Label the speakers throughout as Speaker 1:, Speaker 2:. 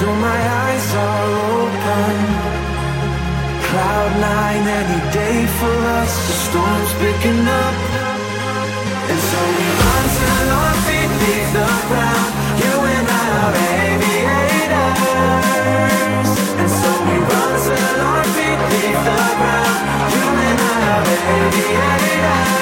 Speaker 1: Still my eyes are open. Cloud nine any day for us. The storm's picking up. And so we run till our feet leave the ground. You and I are aviators. And so we run till our feet leave the ground. You and I are aviators.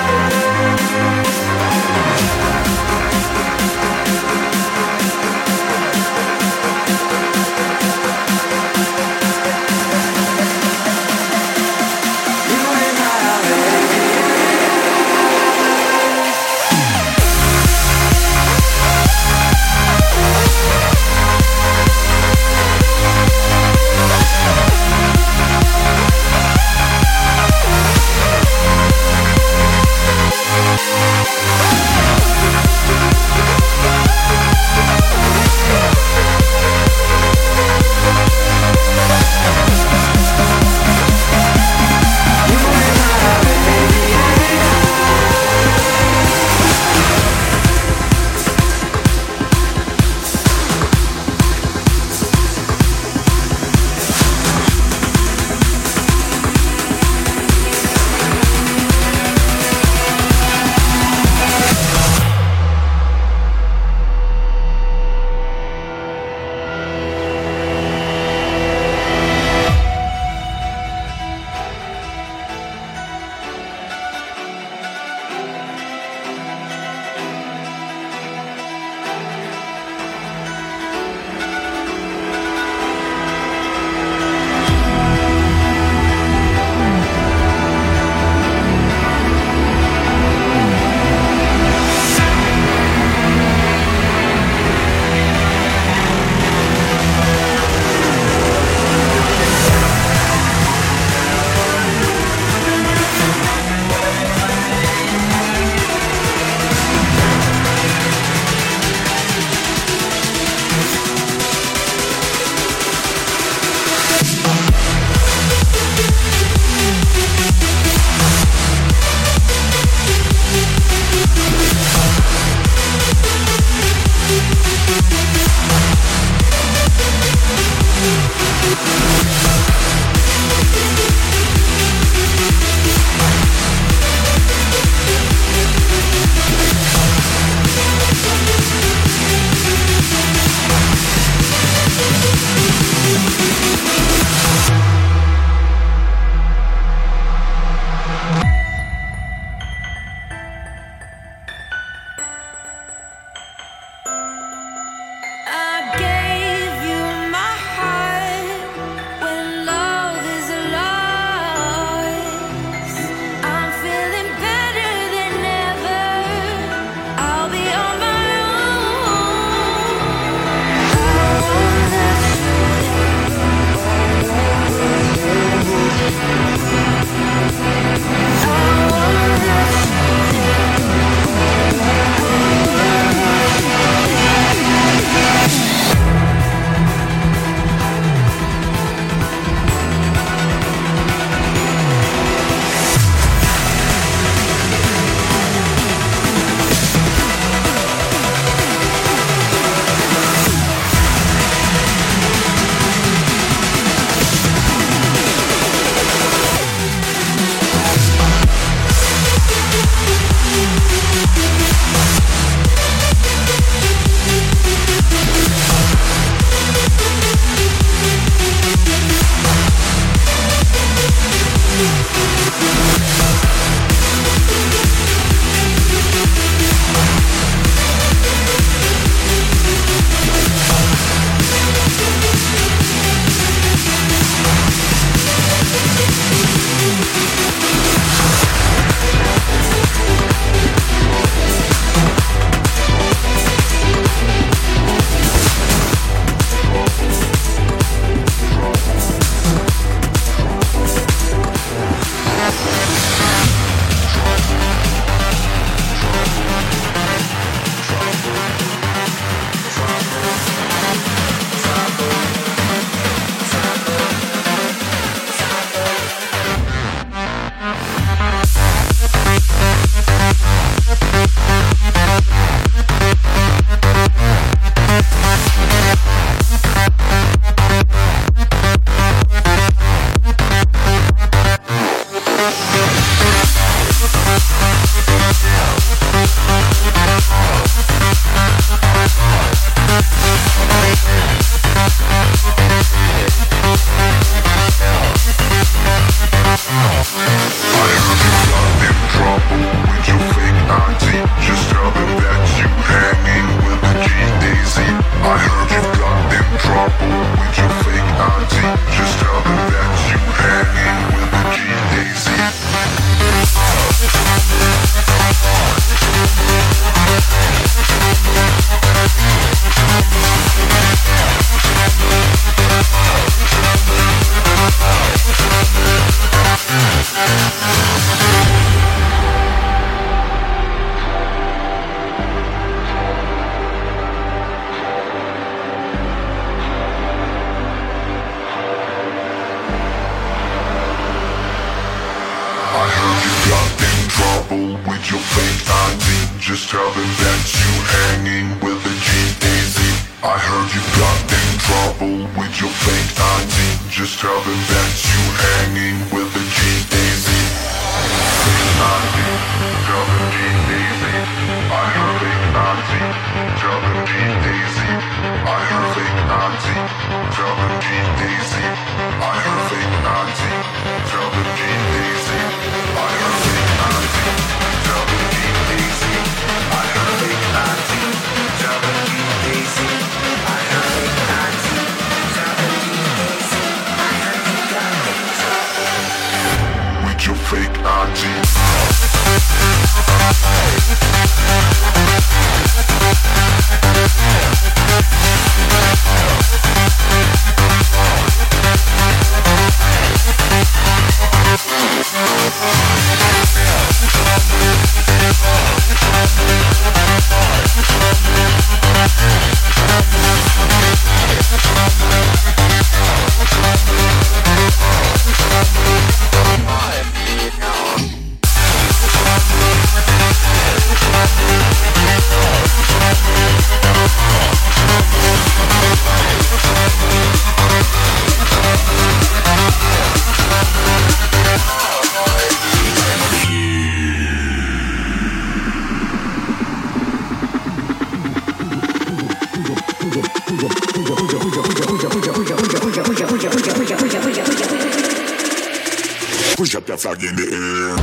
Speaker 1: up
Speaker 2: your flag in the air.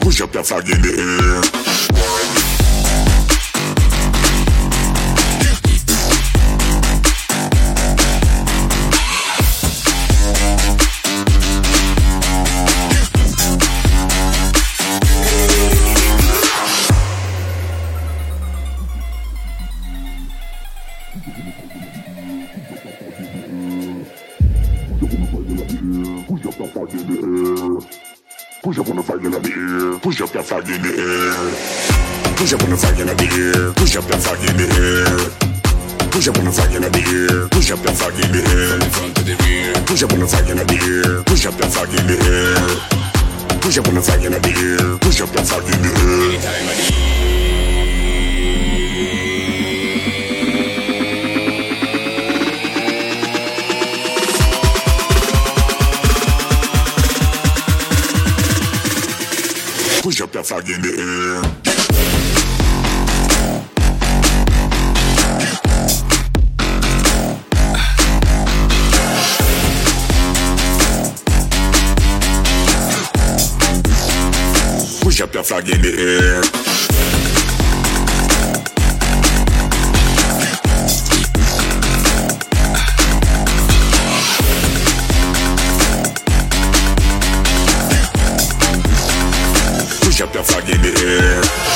Speaker 2: push up your flag in the air. doctor flag in the air.